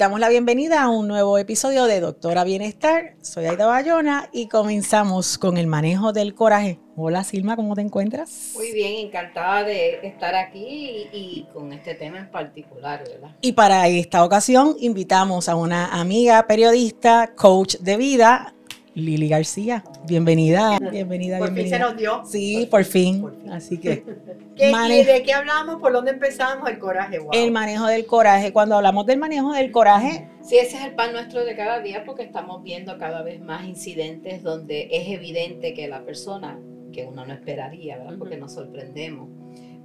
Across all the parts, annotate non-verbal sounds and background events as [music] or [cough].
Damos la bienvenida a un nuevo episodio de Doctora Bienestar. Soy Aida Bayona y comenzamos con el manejo del coraje. Hola Silma, ¿cómo te encuentras? Muy bien, encantada de estar aquí y, con este tema en particular, ¿verdad? Y para esta ocasión invitamos a una amiga periodista, coach de vida, Lili García, bienvenida, bienvenida, por fin se nos dio. Sí, por fin. Así que. [laughs] ¿Qué, ¿De qué hablamos? ¿Por dónde empezamos? El coraje. El manejo del coraje. Cuando hablamos del manejo del coraje. Sí, ese es el pan nuestro de cada día porque estamos viendo cada vez más incidentes donde es evidente que la persona, que uno no esperaría, ¿verdad? Porque nos sorprendemos,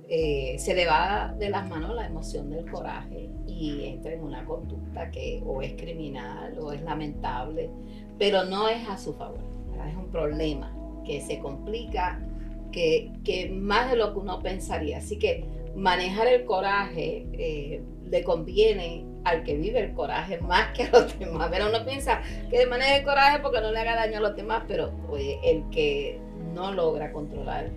eh, se le va de las manos la emoción del coraje y entra en una conducta que o es criminal o es lamentable pero no es a su favor. Es un problema que se complica, que, que, más de lo que uno pensaría. Así que manejar el coraje eh, le conviene al que vive el coraje más que a los demás. Pero uno piensa que maneje el coraje porque no le haga daño a los demás, pero el que no logra controlar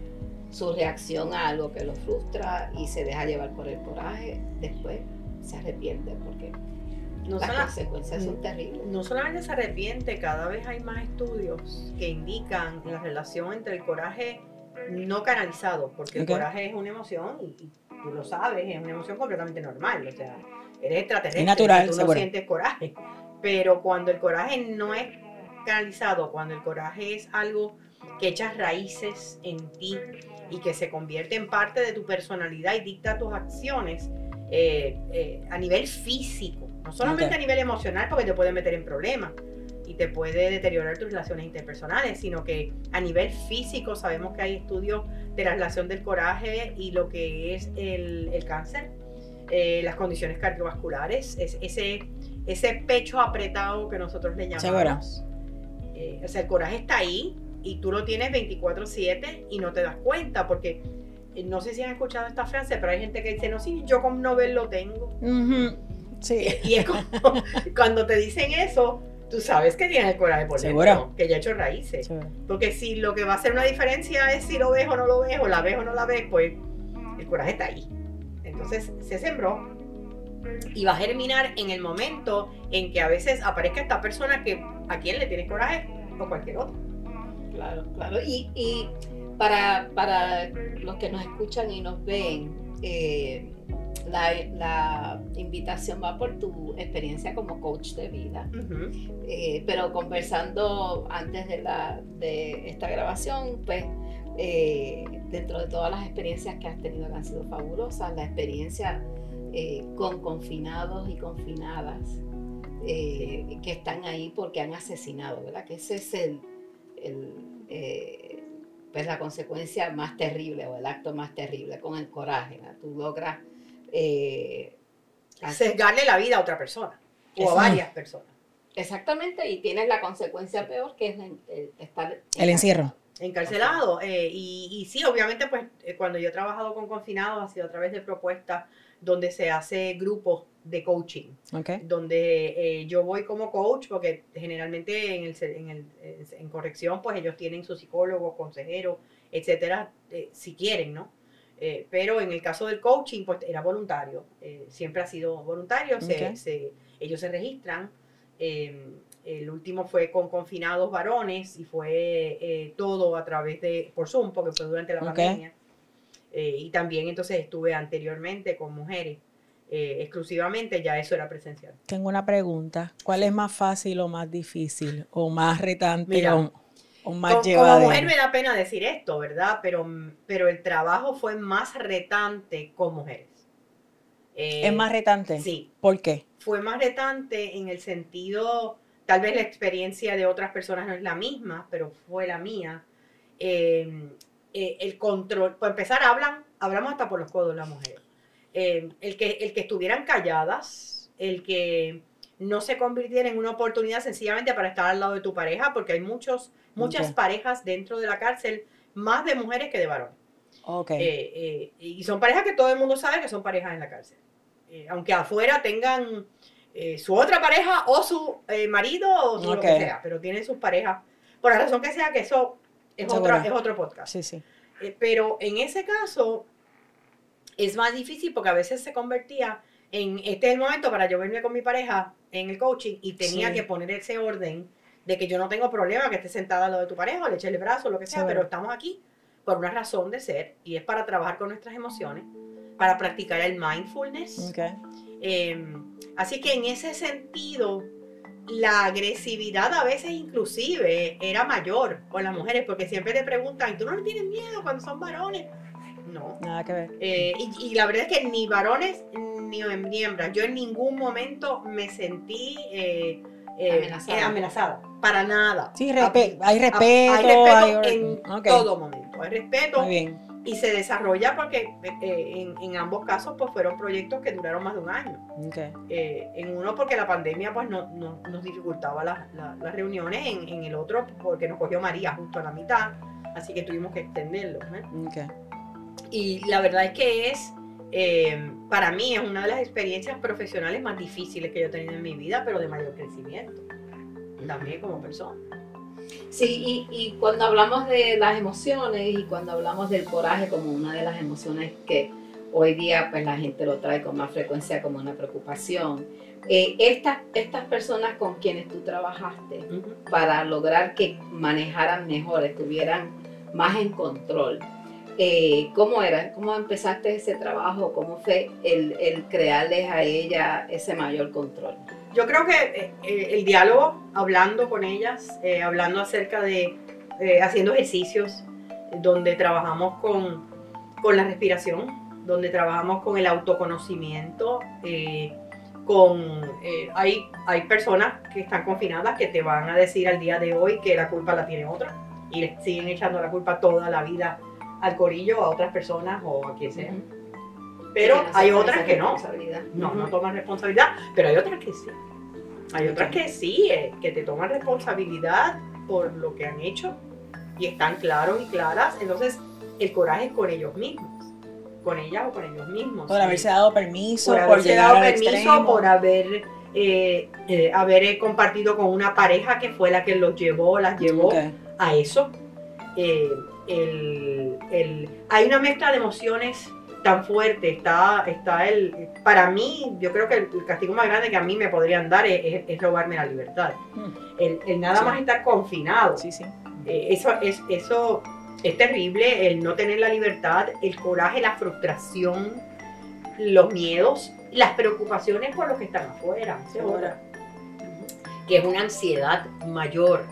su reacción a algo que lo frustra y se deja llevar por el coraje, después se arrepiente porque no Las consecuencias son terribles. No solamente se arrepiente, cada vez hay más estudios que indican la relación entre el coraje no canalizado, porque el coraje es una emoción y, tú lo sabes, es una emoción completamente normal, o sea, eres extraterrestre, natural, tú no sientes coraje, pero cuando el coraje no es canalizado, cuando el coraje es algo que echas raíces en ti y que se convierte en parte de tu personalidad y dicta tus acciones eh, eh, a nivel físico, no solamente a nivel emocional, porque te puede meter en problemas y te puede deteriorar tus relaciones interpersonales, sino que a nivel físico sabemos que hay estudios de la relación del coraje y lo que es el, cáncer, eh, las condiciones cardiovasculares, es, ese, ese pecho apretado que nosotros le llamamos. Eh, o sea, el coraje está ahí y tú lo tienes 24/7 y no te das cuenta porque eh, no sé si han escuchado esta frase, pero hay gente que dice, no, sí, yo como no lo tengo. Sí. [laughs] Y es como, cuando te dicen eso, tú sabes que tienes el coraje por dentro, que ya ha hecho raíces. Porque si lo que va a hacer una diferencia es si lo ves o no lo ves, o la ves o no la ves, pues el coraje está ahí. Entonces se sembró y va a germinar en el momento en que a veces aparezca esta persona que a quien le tiene coraje o cualquier otro. Claro, claro. Y, y para, para los que nos escuchan y nos ven, eh, la, invitación va por tu experiencia como coach de vida. Eh, pero conversando antes de, la, de esta grabación, pues eh, dentro de todas las experiencias que has tenido que han sido fabulosas, la experiencia eh, con confinados y confinadas que están ahí porque han asesinado, ¿verdad? Que ese es el, pues la consecuencia más terrible o el acto más terrible con el coraje. Tú logras eh, sesgarle la vida a otra persona o a varias personas. Exactamente, y tienes la consecuencia peor que es el, estar... El encierro. Encarcelado. Eh, y, y, sí, obviamente, pues eh, cuando yo he trabajado con confinados ha sido a través de propuestas donde se hace grupos de coaching, donde eh, yo voy como coach, porque generalmente en, el, en, el, en corrección, pues ellos tienen su psicólogo, consejero, etcétera, si quieren, ¿no? Eh, pero en el caso del coaching, pues era voluntario, eh, siempre ha sido voluntario, ellos se registran. Em, el último fue con confinados varones y fue eh, todo a través de, por Zoom, porque fue durante la pandemia. y también entonces estuve anteriormente con mujeres. exclusivamente, ya eso era presencial. Tengo una pregunta. ¿Cuál es más fácil o más difícil o más retante? Como, mujer me da pena decir esto, ¿verdad? Pero, pero el trabajo fue más retante con mujeres. ¿Es eh, más retante? Sí. ¿Por qué? Fue más retante en el sentido, tal vez la experiencia de otras personas no es la misma, pero fue la mía. Em, eh, el control, por empezar, hablan, hablamos hasta por los codos las mujeres. Em, el, que, el que estuvieran calladas, el que no se convirtiera en una oportunidad sencillamente para estar al lado de tu pareja, porque hay muchos muchas parejas dentro de la cárcel, más de mujeres que de varones. Okay. Eh, eh, y son parejas que todo el mundo sabe que son parejas en la cárcel. Eh, aunque afuera tengan su otra pareja o su marido o lo que sea, pero tienen sus parejas. Por la razón que sea que eso es, otro, es otro podcast. Sí, sí. pero en ese caso es más difícil porque a veces se convertía en este es el momento para yo verme con mi pareja en el coaching y tenía Sí. que poner ese orden de que yo no tengo problema que estés sentada al lado de tu pareja o le eches el brazo, lo que sea, Sí. pero estamos aquí por una razón de ser y es para trabajar con nuestras emociones, para practicar el mindfulness. Ok. Eh, así que en ese sentido, la agresividad a veces inclusive era mayor con las mujeres, porque siempre te preguntan, ¿tú no le tienes miedo cuando son varones? No. Nada que ver. Eh, y, y la verdad es que ni varones ni, ni hembras, yo en ningún momento me sentí eh, eh, Amenazada. amenazada, para nada. Sí, respe- hay respeto. hay respeto hay- en todo momento, hay respeto Muy bien. y se desarrolla porque eh, en, en ambos casos pues fueron proyectos que duraron más de un año. En uno porque la pandemia pues no, no- nos dificultaba las, las- las reuniones, en, en el otro porque nos cogió María justo a la mitad, así que tuvimos que extenderlo. ¿eh? Ok. Y la verdad es que es, eh, para mí es una de las experiencias profesionales más difíciles que yo he tenido en mi vida, pero de mayor crecimiento, también como persona. Sí, y, y cuando hablamos de las emociones y cuando hablamos del coraje como una de las emociones que hoy día pues la gente lo trae con más frecuencia como una preocupación, eh, estas, estas personas con quienes tú trabajaste para lograr que manejaran mejor, estuvieran más en control, eh, ¿cómo era? ¿Cómo empezaste ese trabajo? ¿Cómo fue el, el crearles a ella ese mayor control? Yo creo que eh, eh, el diálogo, hablando con ellas, eh, hablando acerca de, eh, haciendo ejercicios, donde trabajamos con, con la respiración, donde trabajamos con el autoconocimiento, eh, con, hay, hay personas que están confinadas que te van a decir al día de hoy que la culpa la tiene otra y le siguen echando la culpa toda la vida al corillo, a otras personas o a quien sea. Pero no hay otras que no. No, no toman responsabilidad, pero hay otras que sí. Hay otras que sí, eh, que te toman responsabilidad por lo que han hecho y están claros y claras. Entonces, el coraje es con ellos mismos, con ellas o con ellos mismos. Por Sí. haberse dado permiso, por por, haberse llegar dado al permiso, extremo. por haber, eh, eh, haber compartido con una pareja que fue la que los llevó, las llevó a eso. Eh, el- el- hay una mezcla de emociones tan fuerte. Está, está el. Para mí, yo creo que el, el castigo más grande que a mí me podrían dar es, es- es robarme la libertad. Mm. El, el nada Sí. más estar confinado. Sí, sí. Eh, eso, es, eso es terrible, el no tener la libertad, el coraje, la frustración, los miedos, las preocupaciones por los que están afuera. Que es una ansiedad mayor.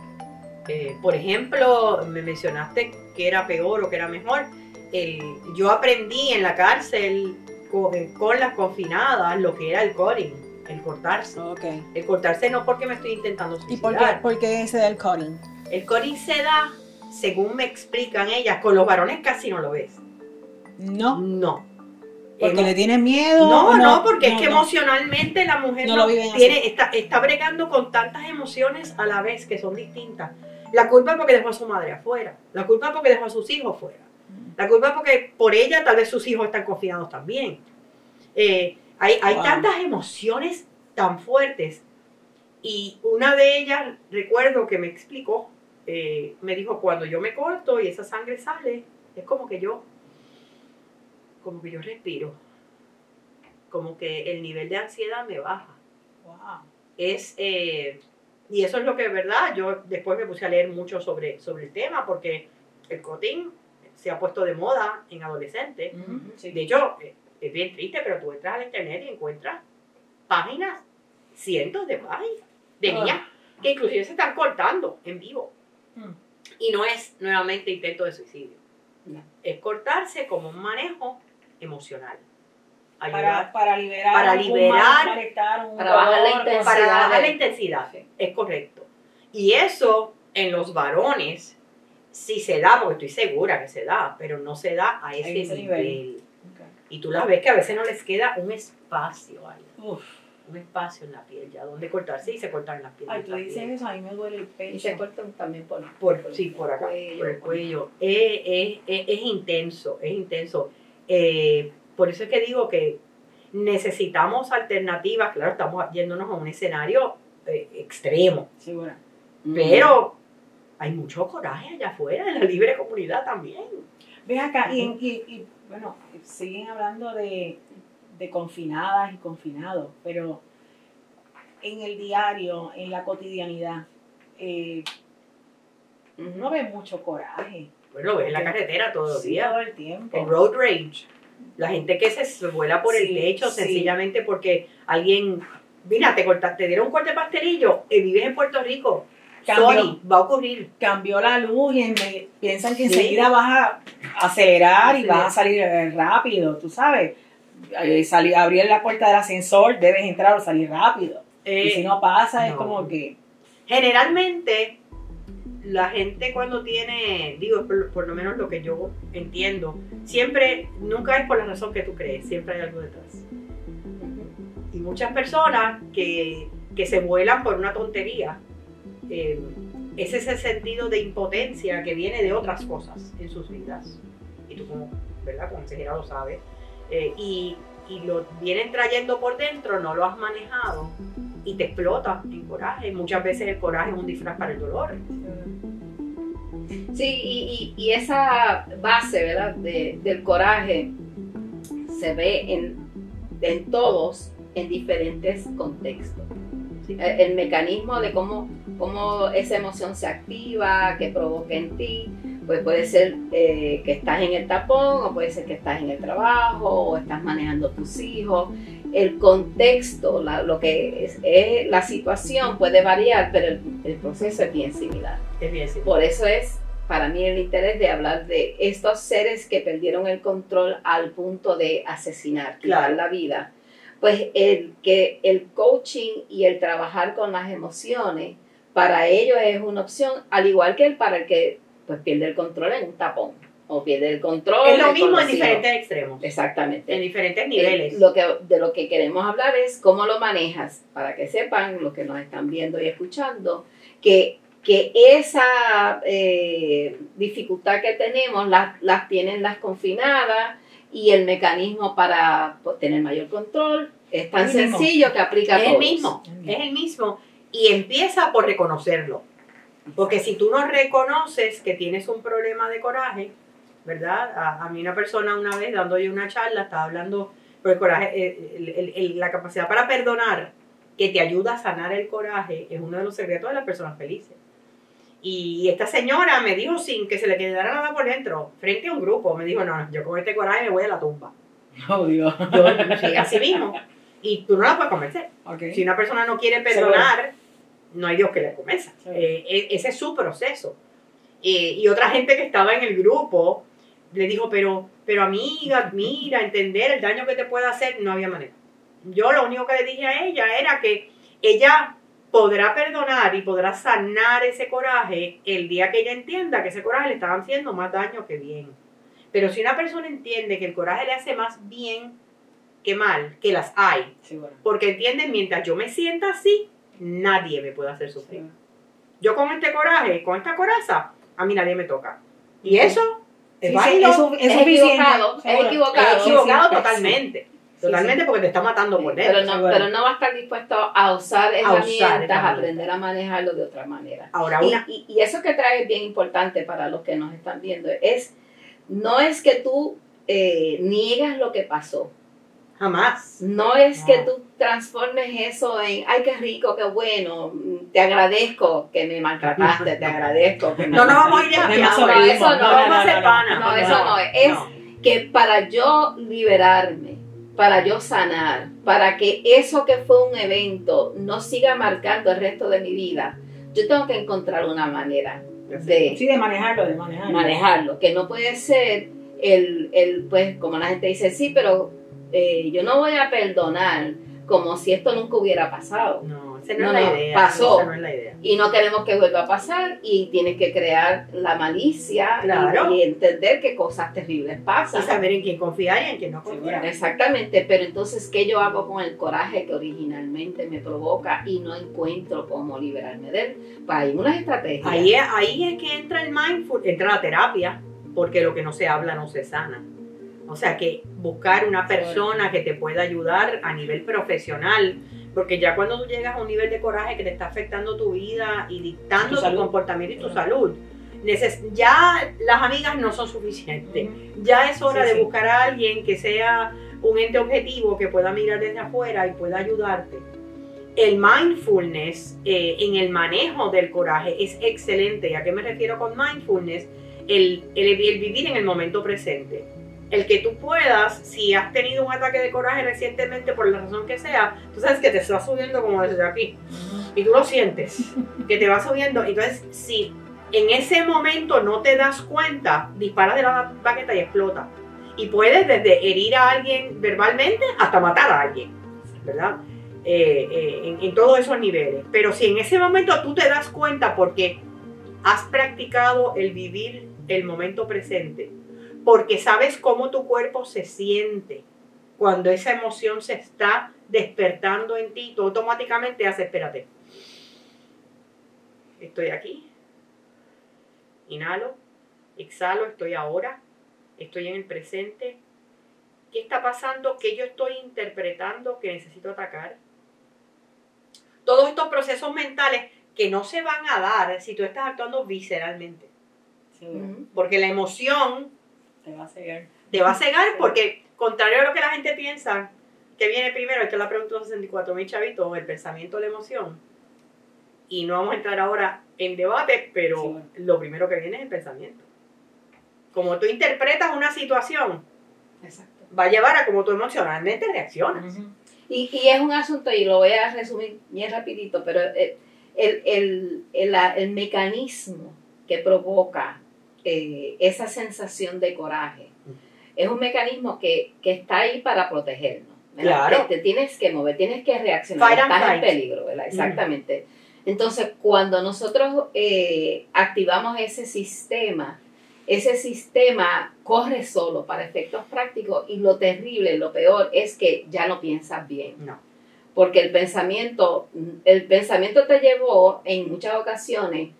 Eh, por ejemplo, me mencionaste que era peor o que era mejor. El- yo aprendí en la cárcel con, con las confinadas lo que era el cutting, el cortarse. Ok. El cortarse no porque me estoy intentando ¿Y por qué, suicidar. por qué se da el cutting? El cutting se da, según me explican ellas, con los varones casi no lo ves. No. No. Porque Eh, le tienen miedo. no, no, porque es que no. emocionalmente la mujer No lo tiene, está, está bregando con tantas emociones a la vez que son distintas. La culpa es porque dejó a su madre afuera. La culpa es porque dejó a sus hijos fuera. La culpa es porque por ella tal vez sus hijos están confinados también. Eh, hay hay Wow. tantas emociones tan fuertes. Y una de ellas, recuerdo que me explicó, eh, me dijo, cuando yo me corto y esa sangre sale, es como que yo, como que yo respiro. Como que el nivel de ansiedad me baja Wow. es, eh, y eso es lo que es verdad, yo después me puse a leer mucho sobre, sobre el tema porque el cotín se ha puesto de moda en adolescentes. Sí. De hecho, eh, es bien triste, pero tú entras al internet y encuentras páginas, cientos de páginas de niñas que inclusive se están cortando en vivo. Mm. Y no es nuevamente intento de suicidio. Es cortarse como un manejo emocional. Para, Ayudar para liberar. Para un liberar- mal- malestar, un para bajar la dolor, intensidad. para bajar la intensidad. Sí. Es correcto. Y eso en los varones sí se da, porque estoy segura que se da, pero no se da a ese, ese nivel. nivel. Y tú las ves que a veces no les queda un espacio ahí, Uf. un espacio en la piel, ya donde cortarse y se cortan las piernas. Ay, tú dices eso, a mí me duele el Y pecho. se cortan también por, Por, sí, por acá, cuello, por el cuello. Es, es- es- es intenso, es intenso. Eh, por eso es que digo que necesitamos alternativas. Claro, estamos yéndonos a un escenario eh, extremo. Sí, bueno. Pero hay mucho coraje allá afuera, en la libre comunidad también. Ves acá, y, y- y, bueno, siguen hablando de, de confinadas y confinados, pero en el diario, en la cotidianidad, eh, no ve mucho coraje. Bueno, ves en la carretera todos los Sí, días. todo el tiempo. El road rage. La gente que se vuela por el techo sí. sencillamente porque alguien, mira, te cortaste, te dieron un corte de pastelillo y vives en Puerto Rico. Cambió. Sorry, va a ocurrir. Cambió la luz y en- piensan que enseguida vas a acelerar y vas a salir eh, rápido, tú sabes. Salir, abrir la puerta del ascensor, debes entrar o salir rápido. y Eh, si no pasa, es como que... Generalmente, la gente cuando tiene, digo, por, por lo menos lo que yo entiendo, siempre, nunca es por la razón que tú crees, siempre hay algo detrás. Y muchas personas que, que se vuelan por una tontería, eh, es ese sentido de impotencia que viene de otras cosas en sus vidas. Y tú como, ¿verdad? Consejera lo sabes. Eh, y, y lo vienen trayendo por dentro, no lo has manejado y te explota en coraje. Muchas veces el coraje es un disfraz para el dolor. Sí, y, y- y esa base, ¿verdad? de- del coraje se ve en, en todos en diferentes contextos. Sí. El, el mecanismo de cómo, cómo esa emoción se activa, que provoca en ti, pues puede ser eh, que estás en el tapón, o puede ser que estás en el trabajo, o estás manejando tus hijos. El contexto, la- lo que es, es la situación puede variar, pero el- el proceso es bien similar. Es bien simple. Por eso es para mí el interés de hablar de estos seres que perdieron el control al punto de asesinar, quitar Claro. la vida. Pues el que el coaching y el trabajar con las emociones para ellos es una opción, al igual que el para el que pues pierde el control en un tapón o pierde el control. Es lo mismo en diferentes extremos, Exactamente. en diferentes Eh, niveles. lo que, de lo que queremos hablar es cómo lo manejas, para que sepan, los que nos están viendo y escuchando, que, que esa eh, dificultad que tenemos las, las tienen las confinadas y el mecanismo para pues, tener mayor control es tan Es el mismo. sencillo que aplica a es todos. el mismo, es el mismo. Y empieza por reconocerlo. Porque si tú no reconoces que tienes un problema de coraje, ¿verdad? A, a mí una persona una vez dando yo una charla estaba hablando, por el coraje, eh, el- el- el- la capacidad para perdonar, que te ayuda a sanar el coraje, es uno de los secretos de las personas felices. Y esta señora me dijo sin que se le quedara nada por dentro, frente a un grupo, me dijo, no, yo con este coraje me voy a la tumba. [laughs] Oh, Dios. Yo, sí, así mismo. Y tú no la puedes convencer. Ok. Si una persona no quiere perdonar, no hay Dios que le convenza. Sí. Eh, e- ese es su proceso. Eh, y otra gente que estaba en el grupo le dijo, pero, pero amiga, mira, entender el daño que te puede hacer, no había manera. Yo lo único que le dije a ella era que ella podrá perdonar y podrá sanar ese coraje el día que ella entienda que ese coraje le estaba haciendo más daño que bien. Pero si una persona entiende que el coraje le hace más bien que mal, que las hay, Sí, bueno. porque entienden, mientras yo me sienta así, nadie me puede hacer sufrir. Sí. Yo con este coraje, con esta coraza, a mí nadie me toca. Y eso es válido. Es equivocado, es equivocado. es equivocado totalmente. Totalmente porque te está matando por pero, dentro. no, bueno. pero no va a estar dispuesto a usar herramientas, a aprender a manejarlo de otra manera. Ahora, Y, una, y- y eso que trae es bien importante para los que nos están viendo. Es, no es que tú eh, niegas lo que pasó. Jamás. No es que No. tú transformes eso en, ay, qué rico, qué bueno, te agradezco que me maltrataste, te agradezco que me... No nos vamos a ir happy [laughs] No, no, eso no, no vamos no, a ser no, no, eso no es. Es que para yo liberarme, para yo sanar, para que eso que fue un evento no siga marcando el resto de mi vida, yo tengo que encontrar una manera de Sí, de manejarlo, de manejarlo. manejarlo, que no puede ser el, el pues, como la gente dice, sí, pero eh, yo no voy a perdonar como si esto nunca hubiera pasado. No, esa no, No, es la no, idea. pasó. Esa no es la idea. Y no queremos que vuelva a pasar y tienes que crear la malicia y- Claro. y, entender que cosas terribles Y pasan. saber en quién confiar y en quién no confiar. Exactamente, pero entonces, ¿qué yo hago con el coraje que originalmente me provoca y no encuentro cómo liberarme de él? Pues hay unas estrategias. Ahí es, ahí es que entra el mindful, entra la terapia, porque lo que no se habla no se sana. O sea que buscar una persona que te pueda ayudar a nivel profesional, porque ya cuando tú llegas a un nivel de coraje que te está afectando tu vida y dictando Tu comportamiento y tu salud, ya las amigas no son suficientes. Ya es hora Sí, de sí. buscar a alguien que sea un ente objetivo que pueda mirar desde afuera y pueda ayudarte. El mindfulness eh, en el manejo del coraje es excelente. ¿Y a qué me refiero con mindfulness? El, el- el vivir en el momento presente. El que tú puedas, si has tenido un ataque de coraje recientemente por la razón que sea, tú sabes que te está subiendo como desde aquí y tú lo sientes, que te va subiendo. Entonces, si en ese momento no te das cuenta, disparas de la baqueta y explota. Y puedes desde herir a alguien verbalmente hasta matar a alguien, ¿verdad? Eh, eh, en, en todos esos niveles. Pero si en ese momento tú te das cuenta porque has practicado el vivir el momento presente, porque sabes cómo tu cuerpo se siente cuando esa emoción se está despertando en ti, tú automáticamente haces, espérate, estoy aquí, inhalo, exhalo, estoy ahora, estoy en el presente. ¿Qué está pasando? ¿Qué yo estoy interpretando que necesito atacar? Todos estos procesos mentales que no se van a dar si tú estás actuando visceralmente. Porque la emoción Te va a cegar. te va a cegar porque, contrario a lo que la gente piensa, que viene primero, esta es la pregunta de los 64 mil chavitos, el pensamiento o la emoción. Y no vamos a entrar ahora en debate, pero Sí, bueno. lo primero que viene es el pensamiento. Como tú interpretas una situación, Exacto. va a llevar a cómo tú emocionalmente reaccionas. Y, y es un asunto, y lo voy a resumir bien rapidito, pero el, el, el, el- la- el mecanismo que provoca eh, esa sensación de coraje es un mecanismo que, que está ahí para protegernos. ¿verdad? Claro. Te, te tienes que mover, tienes que reaccionar, Fight estás en peligro, ¿verdad? Exactamente. Entonces, cuando nosotros eh, activamos ese sistema, ese sistema corre solo para efectos prácticos y lo terrible, lo peor es que ya no piensas bien. No. Porque el pensamiento, el pensamiento te llevó en muchas ocasiones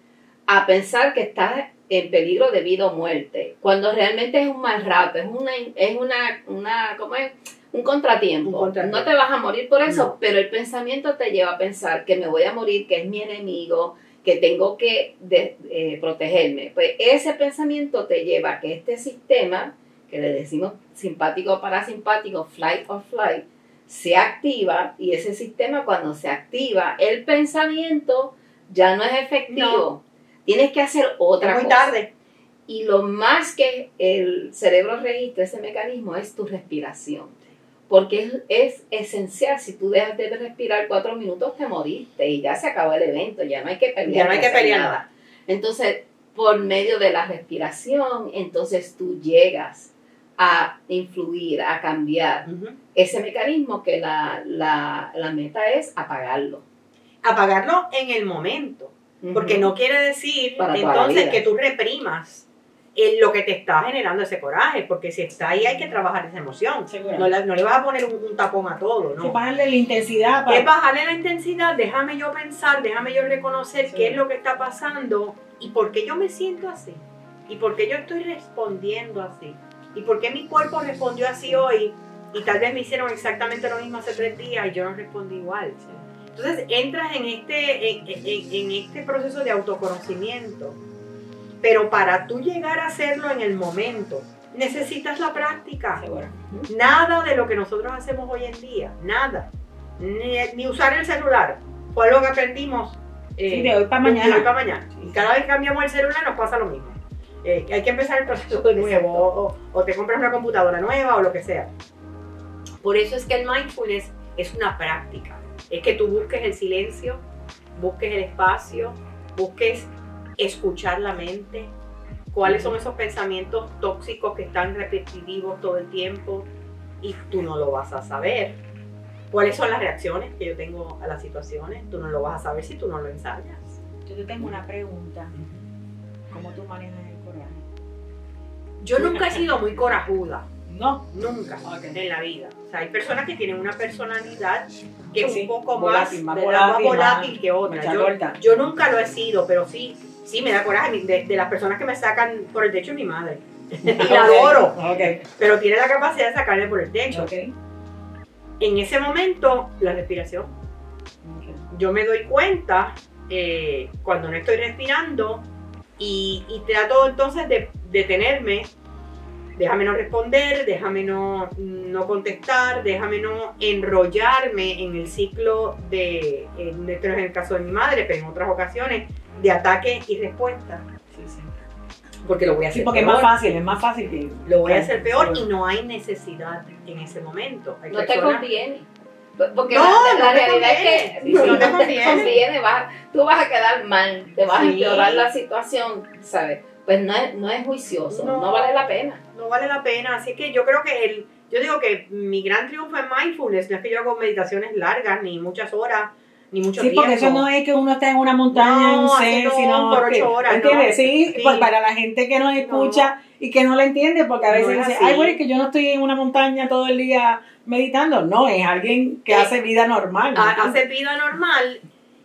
a pensar que estás en peligro de vida o muerte, cuando realmente es un mal rato, es una, es una, una ¿cómo es? Un contratiempo. Un contratiempo. No te vas a morir por eso, No. pero el pensamiento te lleva a pensar que me voy a morir, que es mi enemigo, que tengo que de- eh, protegerme. Pues ese pensamiento te lleva a que este sistema, que le decimos simpático o parasimpático, flight or flight, se activa y ese sistema cuando se activa, el pensamiento ya no es efectivo. Tienes que hacer otra Es muy cosa. tarde. Y lo más que el cerebro registra ese mecanismo es tu respiración. Porque es, es esencial. Si tú dejas de respirar cuatro minutos, te moriste y ya se acabó el evento. Ya no hay que pelear. Ya no hay que pelear nada. Entonces, por medio de la respiración, entonces tú llegas a influir, a cambiar ese mecanismo que la, la, la meta es apagarlo. Apagarlo en el momento. Porque no quiere decir Para entonces que tú reprimas en lo que te está generando ese coraje, porque si está ahí hay que trabajar esa emoción. No le, no le vas a poner un, un tapón a todo, ¿no? bajarle la intensidad para... Es bajarle la intensidad, déjame yo pensar, déjame yo reconocer Sí. qué es lo que está pasando y por qué yo me siento así, y por qué yo estoy respondiendo así, y por qué mi cuerpo respondió así hoy, y tal vez me hicieron exactamente lo mismo hace tres días y yo no respondí igual. Entonces entras en este, en, en- en este proceso de autoconocimiento, pero para tú llegar a hacerlo en el momento, necesitas la práctica. Nada de lo que nosotros hacemos hoy en día, nada. Ni, ni usar el celular. Fue lo que aprendimos eh, Sí, de hoy para de mañana. hoy para mañana. Y cada vez que cambiamos el celular nos pasa lo mismo. Eh, hay que empezar el proceso de nuevo, o- o te compras una computadora nueva o lo que sea. Por eso es que el mindfulness es una práctica. Es que tú busques el silencio, busques el espacio, busques escuchar la mente, cuáles son esos pensamientos tóxicos que están repetitivos todo el tiempo y tú no lo vas a saber. ¿Cuáles son las reacciones que yo tengo a las situaciones? Tú no lo vas a saber si tú no lo ensayas. Yo te tengo una pregunta. ¿Cómo tú manejas el coraje? Yo nunca he sido muy corajuda, No. nunca Ok. en la vida. O sea, hay personas que tienen una personalidad que es Sí, un poco volátil, más, más ¿verdad? más volátil, volátil que otra. Yo, yo nunca lo he sido, pero sí, sí me da coraje de, de las personas que me sacan por el techo mi madre. [laughs] y la adoro, pero tiene la capacidad de sacarme por el techo. En ese momento, la respiración. Yo me doy cuenta eh, cuando no estoy respirando Y, y trato entonces de detenerme, déjame no responder, déjame no, no contestar, déjame no enrollarme en el ciclo de, en, no es el caso de mi madre, pero en otras ocasiones, de ataque y respuesta. Sí, sí. Porque lo voy a hacer Sí, porque es peor. más fácil, es más fácil que... Lo voy a hacer peor y no hay necesidad en ese momento. Hay No te personas- conviene. Porque No, la, no la te realidad conviene. es que [laughs] No si te no te conviene. conviene, vas- tú vas a quedar mal, te vas a Sí. empeorar la situación, ¿sabes? Pues no es, no es juicioso, no. No. vale la pena. No vale la pena. Así que yo creo que el, yo digo que mi gran triunfo en mindfulness no es que yo hago meditaciones largas, ni muchas horas, ni mucho Sí, tiempo. porque eso no es que uno esté en una montaña, un No, haciendo sino por ocho horas, ¿entiendes? ¿no? Sí, Sí. pues para la gente que nos escucha y que no la entiende, porque a veces No es dice, ay, bueno, es que yo no estoy en una montaña todo el día meditando. No, es alguien que hace vida normal. hace vida normal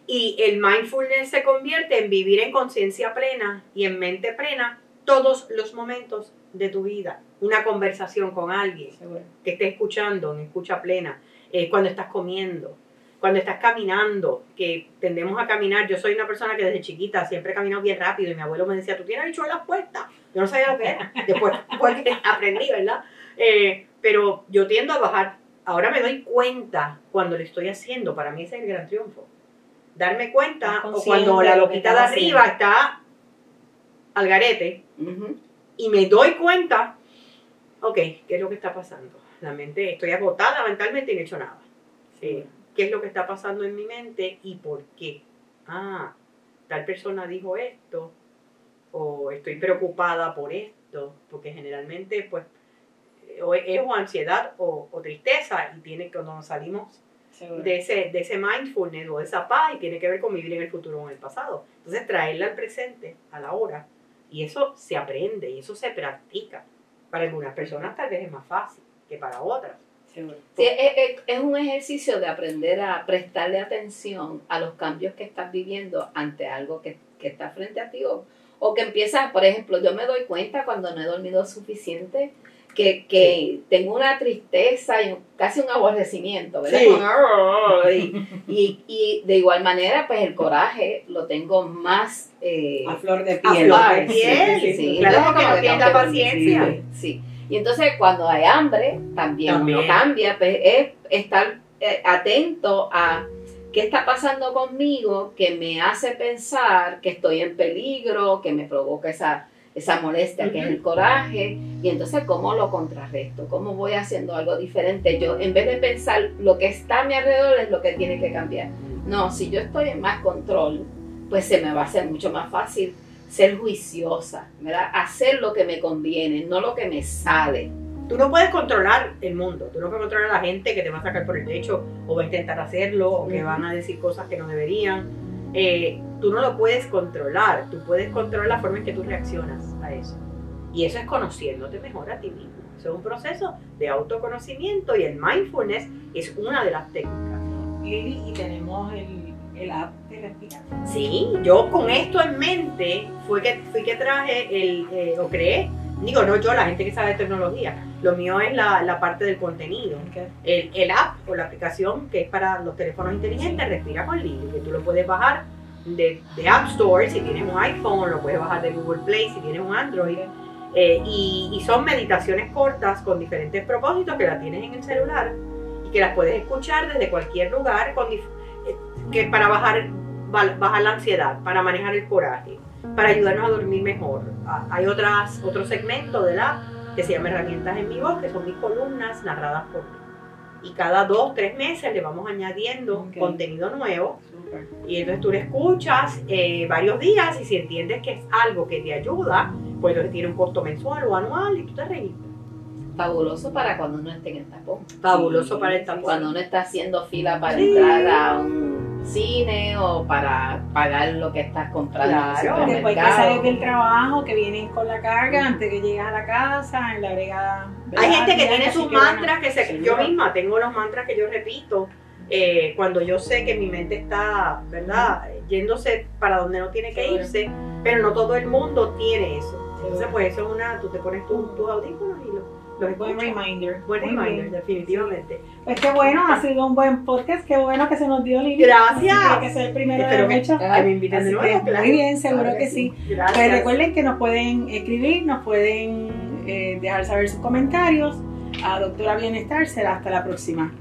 y el mindfulness se convierte en vivir en conciencia plena y en mente plena todos los momentos de tu vida. Una conversación con alguien Seguro. que esté escuchando en escucha plena, eh, cuando estás comiendo, cuando estás caminando, que tendemos a caminar. Yo soy una persona que desde chiquita siempre he caminado bien rápido y mi abuelo me decía, tú tienes las puestas. Yo no sabía lo que era. Después [laughs] porque aprendí, ¿verdad? Eh, pero yo tiendo a bajar. Ahora me doy cuenta cuando lo estoy haciendo. Para mí ese es el gran triunfo. Darme cuenta o cuando la loquita de arriba está al garete. Y me doy cuenta, ok, ¿qué es lo que está pasando? La mente, estoy agotada mentalmente y no he hecho nada. Eh, ¿Qué es lo que está pasando en mi mente y por qué? Ah, tal persona dijo esto, o estoy preocupada por esto, porque generalmente, pues, o es, o ansiedad o, o tristeza, y tiene que cuando nos salimos Seguro. de ese, de ese mindfulness o de esa paz y tiene que ver con vivir en el futuro o en el pasado. Entonces traerla al presente, a la hora, y eso se aprende y eso se practica. Para algunas personas tal vez es más fácil que para otras. Sí, es, es- es un ejercicio de aprender a prestarle atención a los cambios que estás viviendo ante algo que, que está frente a ti o, o que empieza, por ejemplo, yo me doy cuenta cuando no he dormido suficiente que, que tengo una tristeza y un- casi un aborrecimiento, ¿verdad? Sí. Y, y, y de igual manera, pues el coraje lo tengo más... eh, A flor de A piel. flor de piel, sí, sí. claro, no que la que- paciencia. Sí, sí. Y entonces cuando hay hambre, también, También. uno cambia, pues es estar eh, atento a qué está pasando conmigo que me hace pensar que estoy en peligro, que me provoca esa, esa molestia, que es el coraje, y entonces cómo lo contrarresto, cómo voy haciendo algo diferente. Yo, en vez de pensar lo que está a mi alrededor es lo que tiene que cambiar. No, si yo estoy en más control, pues se me va a hacer mucho más fácil ser juiciosa, ¿verdad? Hacer lo que me conviene, no lo que me sale. Tú no puedes controlar el mundo, tú no puedes controlar a la gente que te va a sacar por el techo o va a intentar hacerlo o que van a decir cosas que no deberían. Eh, tú no lo puedes controlar, tú puedes controlar la forma en que tú reaccionas a eso. Y eso es conociéndote mejor a ti mismo. Eso es un proceso de autoconocimiento y el mindfulness es una de las técnicas. Lili, y tenemos el, el app de respirar. Sí, yo con esto en mente fue que, fui que traje el, eh, o creé, digo, no yo, la gente que sabe de tecnología, lo mío es la, la parte del contenido. El, el app o la aplicación que es para los teléfonos inteligentes, Respira con Lili, que tú lo puedes bajar de, de App Store si tienes un iPhone, lo puedes bajar de Google Play si tienes un Android. Eh, y, y son meditaciones cortas con diferentes propósitos que la tienes en el celular y que las puedes escuchar desde cualquier lugar con eh, que para bajar, ba- bajar la ansiedad, para manejar el coraje, para ayudarnos a dormir mejor. Ah, Hay otras, otro segmento de la app que se llama Herramientas en mi voz, que son mis columnas narradas por mí. Y cada dos, tres meses le vamos añadiendo Ok. contenido nuevo Súper. y entonces tú lo escuchas eh, varios días y si entiendes que es algo que te ayuda, pues entonces tiene un costo mensual o anual y tú te registras. Fabuloso para cuando uno esté en el tapón. Fabuloso Sí, para el tapón. Cuando uno está haciendo fila para Sí. entrar a un cine o para pagar lo que estás comprando Claro. en el Después que sales del trabajo, que vienen con la carga, antes que llegas a la casa, en la brigada. Hay gente que tiene sus mantras que se, seguro. yo misma tengo los mantras que yo repito eh, cuando yo sé que mi mente está, ¿verdad? Yéndose para donde no tiene que irse, pero no todo el mundo tiene eso. Entonces, pues eso es una, tú te pones tus tus audífonos Los Buen reminder. Buen reminder, bien. definitivamente. Pues qué bueno, ha sido un buen podcast. Qué bueno que se nos dio, Lili. Gracias. Así que sea el primero Espero de muchos. que me inviten de nuevo. claro. muy bien, seguro Claro que sí. Gracias. Pues recuerden que nos pueden escribir, nos pueden eh, dejar saber sus comentarios. A Doctora Bienestar será hasta la próxima.